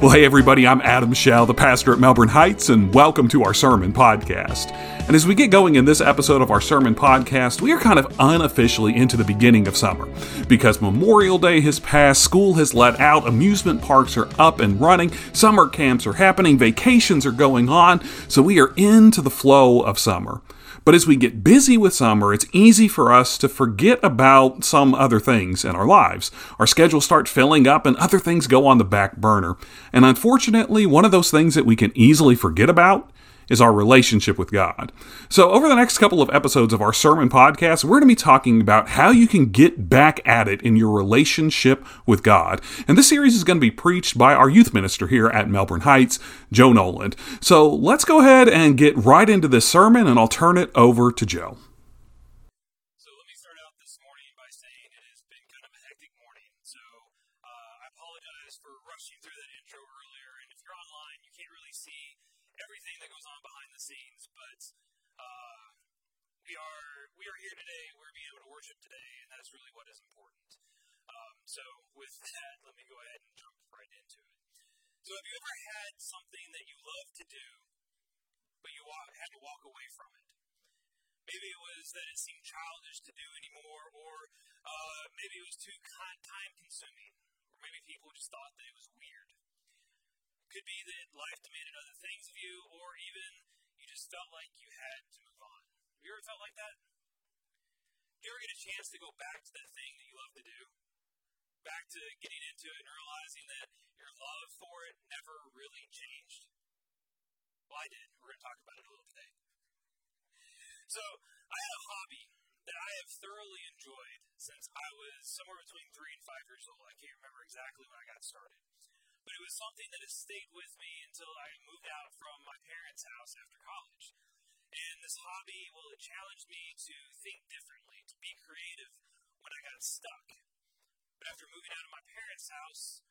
Well, hey, everybody, I'm Adam Shell, the pastor at Melbourne Heights, and welcome to our sermon podcast. And as we get going in this episode of our sermon podcast, we are kind of unofficially into the beginning of summer. Because Memorial Day has passed, school has let out, amusement parks are up and running, summer camps are happening, vacations are going on, so we are into the flow of summer. But as we get busy with summer, it's easy for us to forget about some other things in our lives. Our schedules start filling up and other things go on the back burner. And unfortunately, one of those things that we can easily forget about is our relationship with God. So, over the next couple of episodes of our sermon podcast, we're going to be talking about how you can get back at it in your relationship with God. And this series is going to be preached by our youth minister here at Melbourne Heights, Joe Noland. So, let's go ahead and get right into this sermon, and I'll turn it over to Joe. So, with that, let me go ahead and jump right into it. So, have you ever had something that you love to do, but you walk, had to walk away from it? Maybe it was that it seemed childish to do anymore, or uh, maybe it was too time consuming, or maybe people just thought that it was weird. Could be that life demanded other things of you, or even you just felt like you had to move on. Have you ever felt like that? You ever get a chance to go back to that thing that you love to do? back to getting into it and realizing that your love for it never really changed? Well, I did. We're going to talk about it a little today. So, I had a hobby that I have thoroughly enjoyed since I was somewhere between three and five years old. I can't remember exactly when I got started. But it was something that has stayed with me until I moved out from my parents' house after college. And this hobby, well, it challenged me to think differently, to be creative when I got stuck. But after moving out of my parents' house,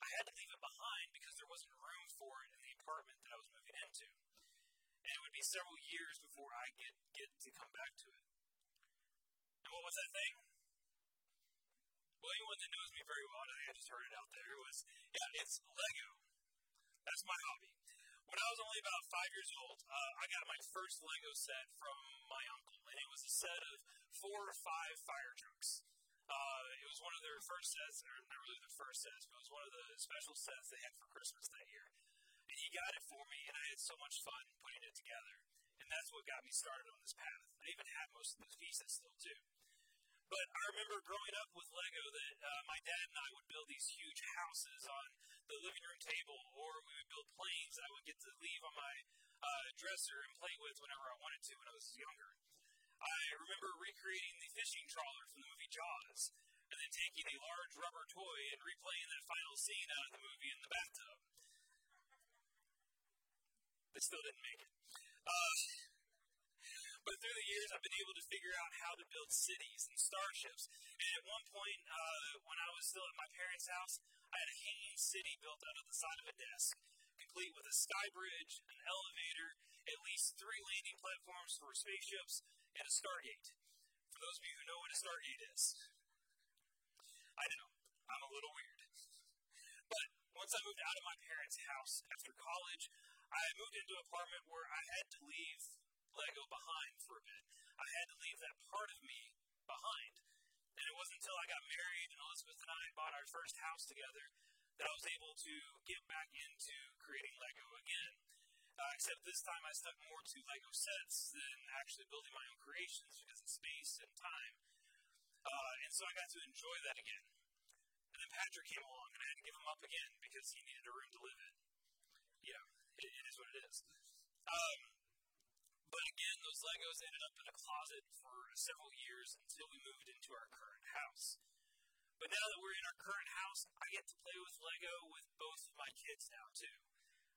I had to leave it behind because there wasn't room for it in the apartment that I was moving into. And it would be several years before I get, get to come back to it. And what was that thing? Well, anyone that knows me very well, I just heard it out there, was, yeah, it's Lego. That's my hobby. When I was only about five years old, uh, I got my first Lego set from my uncle, and it was a set of four or five fire trucks. Uh, it was one of their first sets, or not really their first sets, but it was one of the special sets they had for Christmas that year. And he got it for me, and I had so much fun putting it together. And that's what got me started on this path. I even have most of those pieces still, too. But I remember growing up with Lego that uh, my dad and I would build these huge houses on the living room table, or we would build planes that I would get to leave on my uh, dresser and play with whenever I wanted to when I was younger. I remember recreating the fishing trawler from the movie Jaws, and then taking a large rubber toy and replaying that final scene out of the movie in the bathtub. They still didn't make it. Uh, but through the years, I've been able to figure out how to build cities and starships. And at one point, uh, when I was still at my parents' house, I had a hanging city built out of the side of a desk, complete with a sky bridge, an elevator, at least three landing platforms for spaceships, and a Stargate. For those of you who know what a Stargate is, I know, I'm a little weird. But once I moved out of my parents' house after college, I moved into an apartment where I had to leave Lego behind for a bit. I had to leave that part of me behind. And it wasn't until I got married and Elizabeth and I bought our first house together that I was able to get back into creating Lego again. Uh, except this time I stuck more to Lego sets than actually building my own creations because of space and time. Uh, and so I got to enjoy that again. And then Patrick came along and I had to give him up again because he needed a room to live in. Yeah, it, it is what it is. Um, but again, those Legos ended up in a closet for several years until we moved into our current house. But now that we're in our current house, I get to play with Lego with both of my kids now, too.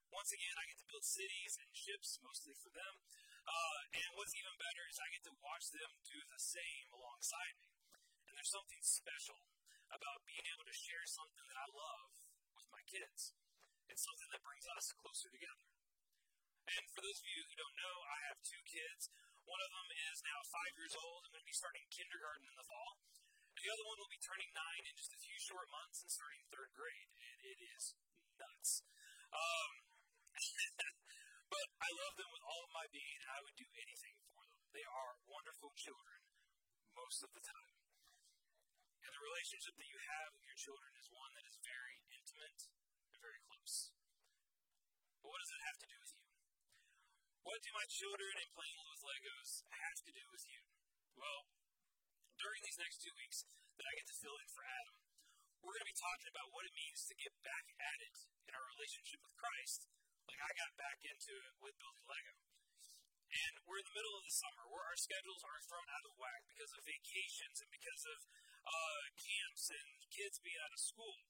Once again, I get to build cities and ships, mostly for them. Uh, and what's even better is I get to watch them do the same alongside me. And there's something special about being able to share something that I love with my kids. It's something that brings us closer together. And for those of you who don't know, I have two kids. One of them is now five years old and going to be starting kindergarten in the fall. The other one will be turning nine in just a few short months and starting third grade, and it is nuts. Um, but I love them with all of my being, and I would do anything for them. They are wonderful children most of the time. And the relationship that you have with your children is one that is very intimate and very close. But what does it have to do with you? What do my children and playing with Legos have to do with you? Well, during these next two weeks that I get to fill in for Adam, we're going to be talking about what it means to get back at it in our relationship with Christ, like I got back into it with building Lego. And we're in the middle of the summer where our schedules are thrown out of whack because of vacations and because of uh, camps and kids being out of school.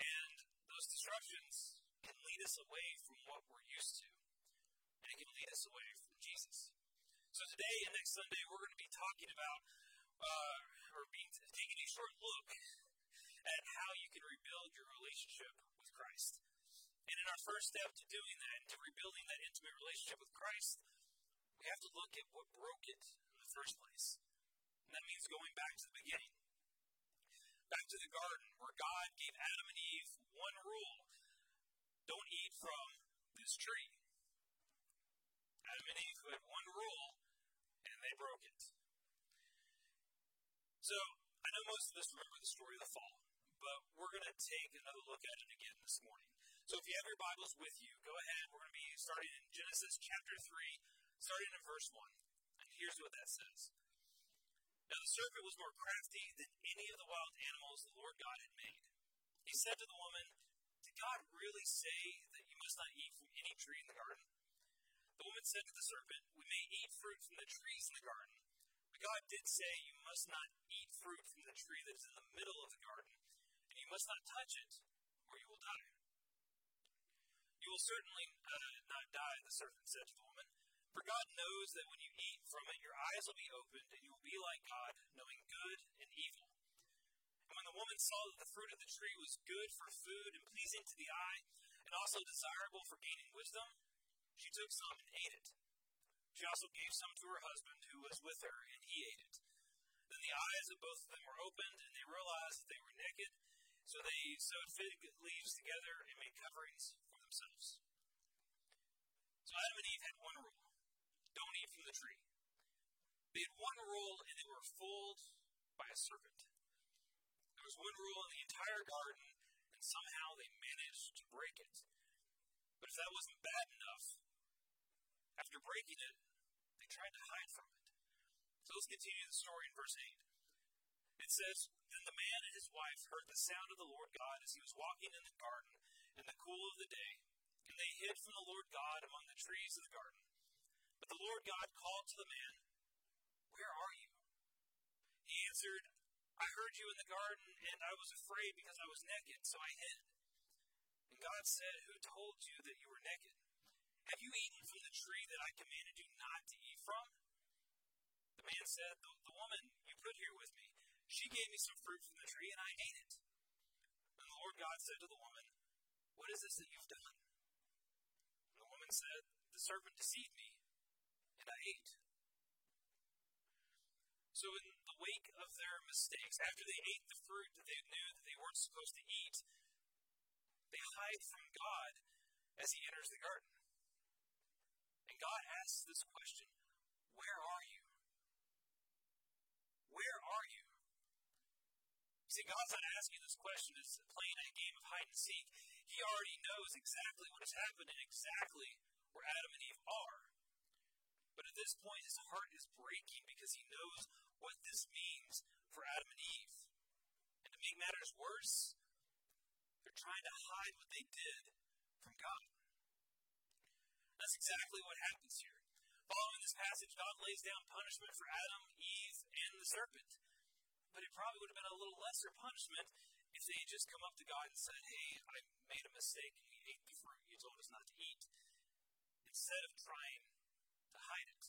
And those disruptions can lead us away from what we're used to. And it can lead us away from Jesus. So today and next Sunday, we're going to be talking about, uh, or being, taking a short look at how you can rebuild your relationship with Christ. And in our first step to doing that, to rebuilding that intimate relationship with Christ, we have to look at what broke it in the first place. And that means going back to the beginning. Back to the garden where God gave Adam and Eve one rule don't eat from this tree. Adam and Eve who had one rule, and they broke it. So, I know most of us remember the story of the fall, but we're going to take another look at it again this morning. So, if you have your Bibles with you, go ahead. We're going to be starting in Genesis chapter 3, starting in verse 1. And here's what that says Now the serpent was more crafty than any of the wild animals the Lord God had made. He said to the woman, Did God really say that you must not eat from any tree in the garden? The woman said to the serpent, We may eat fruit from the trees in the garden, but God did say you must not eat fruit from the tree that is in the middle of the garden, and you must not touch it, or you will die. You will certainly uh, not die, the serpent said to the woman. For God knows that when you eat from it, your eyes will be opened, and you will be like God, knowing good and evil. And when the woman saw that the fruit of the tree was good for food and pleasing to the eye, and also desirable for gaining wisdom, she took some and ate it. She also gave some to her husband, who was with her, and he ate it. Then the eyes of both of them were opened, and they realized that they were naked, so they sewed fig leaves together and made coverings for themselves. So Adam and Eve had one rule don't eat from the tree. They had one rule and they were fooled by a serpent. There was one rule in the entire garden, and somehow they managed to break it. But if that wasn't bad enough, after breaking it, they tried to hide from it. So let's continue the story in verse 8. It says, Then the man and his wife heard the sound of the Lord God as he was walking in the garden in the cool of the day, and they hid from the Lord God among the trees of the garden. But the Lord God called to the man, Where are you? He answered, I heard you in the garden, and I was afraid because I was naked, so I hid. And God said, Who told you that you were naked? Have you eaten from the tree that I commanded you not to eat from? The man said, The, the woman you put here with me, she gave me some fruit from the tree, and I ate it. And the Lord God said to the woman, What is this that you've done? And the woman said, The serpent deceived me and I ate. So, in the wake of their mistakes, after they ate the fruit that they knew that they weren't supposed to eat, they hide from God as He enters the garden. And God asks this question Where are you? Where are you? See, God's not asking this question as playing a game of hide and seek. He already knows exactly what has happened and exactly where Adam and Eve are. But at this point, his heart is breaking because he knows what this means for Adam and Eve. And to make matters worse, they're trying to hide what they did from God. That's exactly what happens here. Following this passage, God lays down punishment for Adam, Eve, and the serpent. But it probably would have been a little lesser punishment if they had just come up to God and said, Hey, I made a mistake and we ate the fruit you told us not to eat, instead of trying to hide it.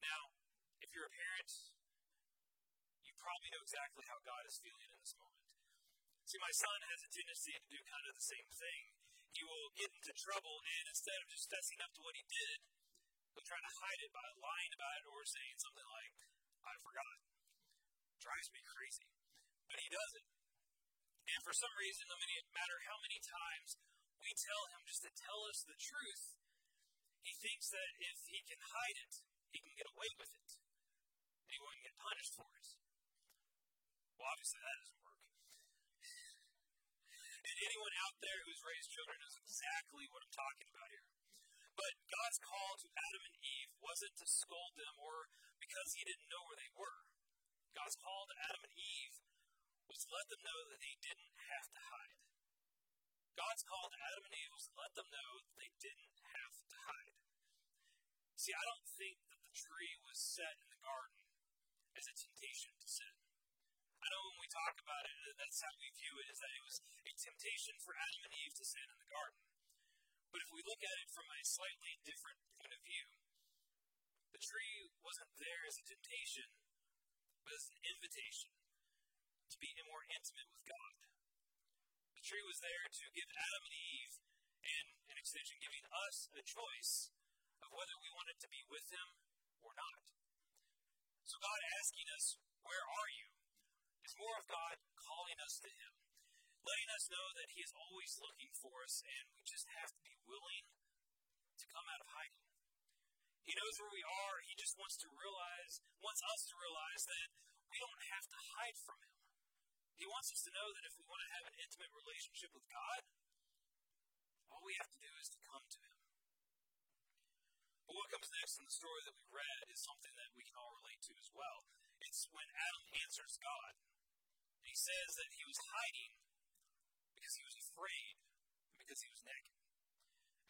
Now, if you're a parent, you probably know exactly how God is feeling in this moment. See, my son has a tendency to do kind of the same thing. He will get into trouble, and instead of just fessing up to what he did, he'll try to hide it by lying about it or saying something like, I forgot. drives me crazy. But he does it. And for some reason, no matter how many times we tell him just to tell us the truth, he thinks that if he can hide it, he can get away with it. He won't get punished for it. Well, obviously that doesn't work. And anyone out there who's raised children knows exactly what I'm talking about here. But God's call to Adam and Eve wasn't to scold them or because he didn't know where they were. God's call to Adam and Eve was to let them know that they didn't have to hide. God's call to Adam and Eve was to let them know that they didn't have to hide. See, I don't think that the tree was set in the garden as a temptation to sin. I know when we talk about it, that's how we view it, is that it was a temptation for Adam and Eve to sin in the garden. But if we look at it from a slightly different point of view, the tree wasn't there as a temptation, but as an invitation to be more intimate with God. The tree was there to give Adam and Eve, and an extension, giving us a choice of whether we wanted to be with Him or not. So, God asking us, Where are you? Is more of God calling us to Him, letting us know that He is always looking for us, and we just have to be willing to come out of hiding. He knows where we are. He just wants to realize, wants us to realize that we don't have to hide from Him. He wants us to know that if we want to have an intimate relationship with God, all we have to do is to come to Him. But what comes next in the story that we read is something that we can all relate to as well. It's when Adam answers God. He says that he was hiding because he was afraid and because he was naked.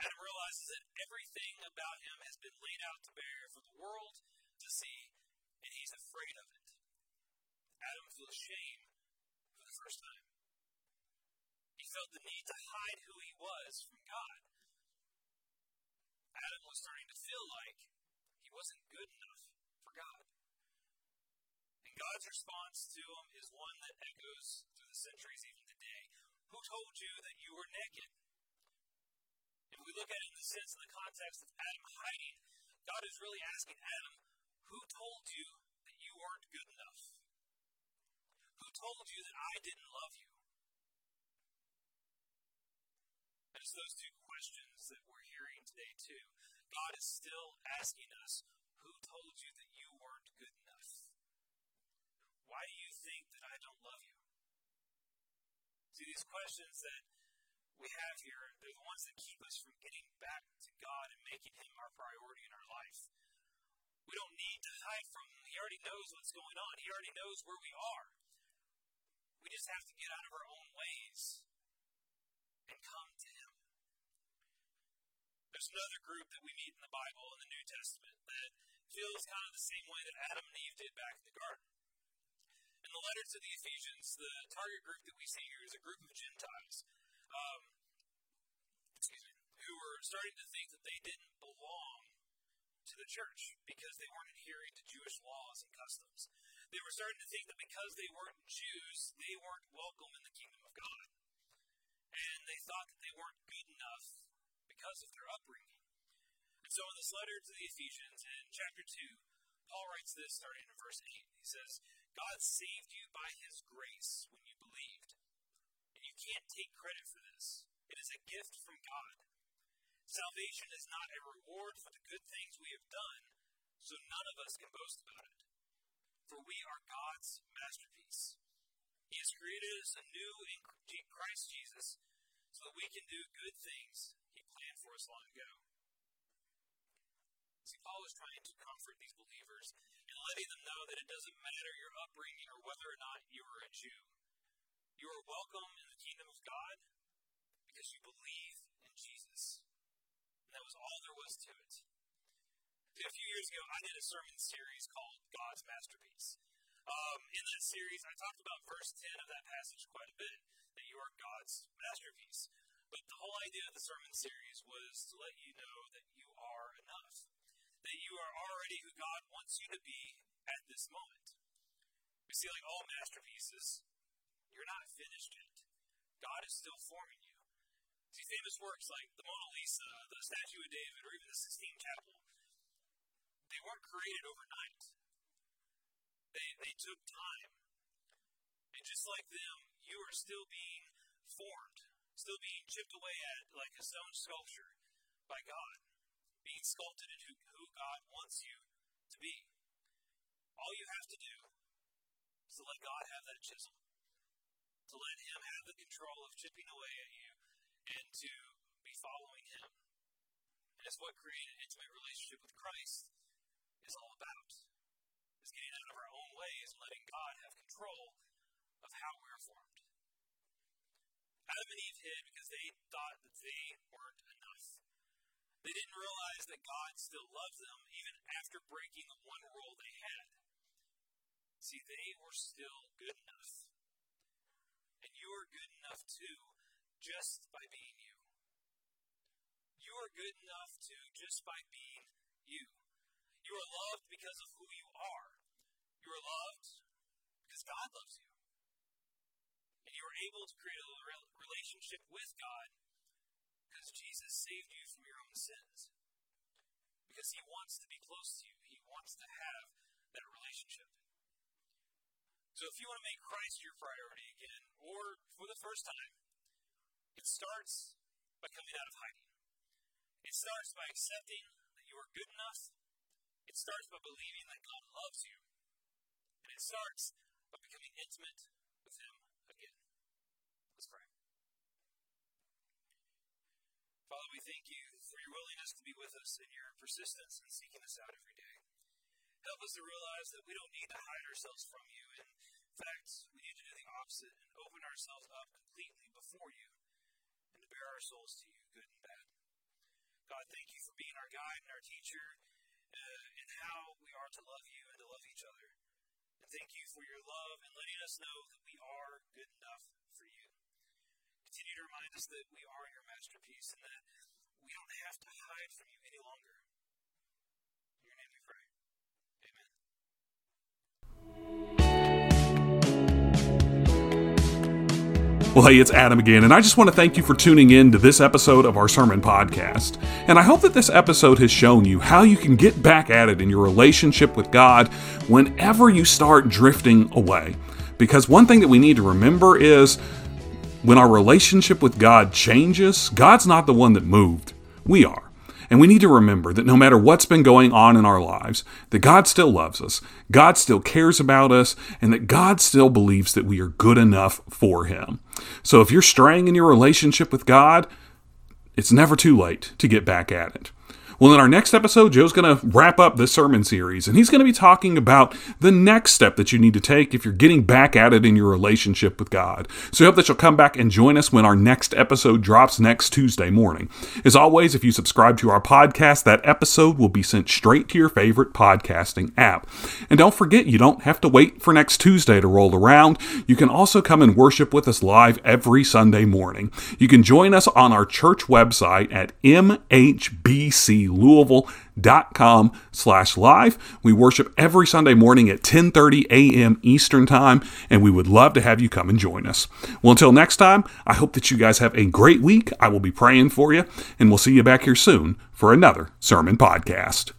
Adam realizes that everything about him has been laid out to bear for the world to see, and he's afraid of it. Adam feels shame for the first time. He felt the need to hide who he was from God. Adam was starting to feel like he wasn't good enough for God. God's response to him is one that echoes through the centuries even today. Who told you that you were naked? If we look at it in the sense of the context of Adam hiding, God is really asking Adam, who told you that you weren't good enough? Who told you that I didn't love you? It's those two questions that we're hearing today, too. God is still asking us, Who told you that you weren't good enough? Why do you think that I don't love you? See, these questions that we have here, they're the ones that keep us from getting back to God and making Him our priority in our life. We don't need to hide from Him. He already knows what's going on, He already knows where we are. We just have to get out of our own ways and come to Him. There's another group that we meet in the Bible in the New Testament that feels kind of the same way that Adam and Eve did back in the garden. The letter to the Ephesians, the target group that we see here is a group of Gentiles. Um, excuse me, who were starting to think that they didn't belong to the church because they weren't adhering to Jewish laws and customs. They were starting to think that because they weren't Jews, they weren't welcome in the kingdom of God. And they thought that they weren't good enough because of their upbringing. And so in this letter to the Ephesians, in chapter 2, Paul writes this starting in verse 8. He says, God saved you by his grace when you believed. And you can't take credit for this, it is a gift from God. Salvation is not a reward for the good things we have done, so none of us can boast about it. For we are God's masterpiece. He has created us anew in Christ Jesus so that we can do good things He planned for us long ago. Paul is trying to comfort these believers and letting them know that it doesn't matter your upbringing or whether or not you are a Jew. You are welcome in the kingdom of God because you believe in Jesus. And That was all there was to it. A few years ago, I did a sermon series called God's Masterpiece. Um, in that series, I talked about verse 10 of that passage quite a bit that you are God's masterpiece. But the whole idea of the sermon series was to let you know that you are enough, that you are already who God wants you to be at this moment. You see, like all masterpieces, you're not finished yet. God is still forming you. See, famous works like the Mona Lisa, the Statue of David, or even the Sistine Chapel, they weren't created overnight. They, they took time. And just like them, you are still being formed, still being chipped away at like a stone sculpture by God, being sculpted into who God wants you to be. All you have to do is to let God have that chisel, to let Him have the control of chipping away at you, and to be following Him. And it's what creating an intimate relationship with Christ is all about. Is getting out of our own ways and letting God have control of how we're formed. Adam and Eve hid because they thought that they weren't enough. They didn't realize that God still loves them even after breaking the one rule they had. See, they were still good enough. And you are good enough too, just by being you. You are good enough too, just by being you. You are loved because of who you are. You are loved because God loves you. And you are able to create a relationship with God because Jesus saved you from your own sins. Because he wants to be close to you, he wants to have that relationship. So if you want to make Christ your priority again, or for the first time, it starts by coming out of hiding. It starts by accepting that you are good enough it starts by believing that God loves you. And it starts by becoming intimate with Him again. Let's pray. Father, we thank you for your willingness to be with us and your persistence in seeking us out every day. Help us to realize that we don't need to hide ourselves from you. In fact, we need to do the opposite and open ourselves up completely before you and to bare our souls to you, good and bad. God, thank you for being our guide and our teacher uh, and how we are to love you and to love each other. And thank you for your love and letting us know that we are good enough for you. Remind us that we are your masterpiece and that we don't have to hide from you any longer. In your name we pray. Amen. Well, hey, it's Adam again, and I just want to thank you for tuning in to this episode of our sermon podcast. And I hope that this episode has shown you how you can get back at it in your relationship with God whenever you start drifting away. Because one thing that we need to remember is when our relationship with God changes, God's not the one that moved, we are. And we need to remember that no matter what's been going on in our lives, that God still loves us, God still cares about us, and that God still believes that we are good enough for Him. So if you're straying in your relationship with God, it's never too late to get back at it. Well, in our next episode, Joe's going to wrap up this sermon series, and he's going to be talking about the next step that you need to take if you're getting back at it in your relationship with God. So I hope that you'll come back and join us when our next episode drops next Tuesday morning. As always, if you subscribe to our podcast, that episode will be sent straight to your favorite podcasting app. And don't forget, you don't have to wait for next Tuesday to roll around. You can also come and worship with us live every Sunday morning. You can join us on our church website at MHBC louisville.com slash live. We worship every Sunday morning at 10.30 a.m. Eastern Time, and we would love to have you come and join us. Well, until next time, I hope that you guys have a great week. I will be praying for you, and we'll see you back here soon for another Sermon Podcast.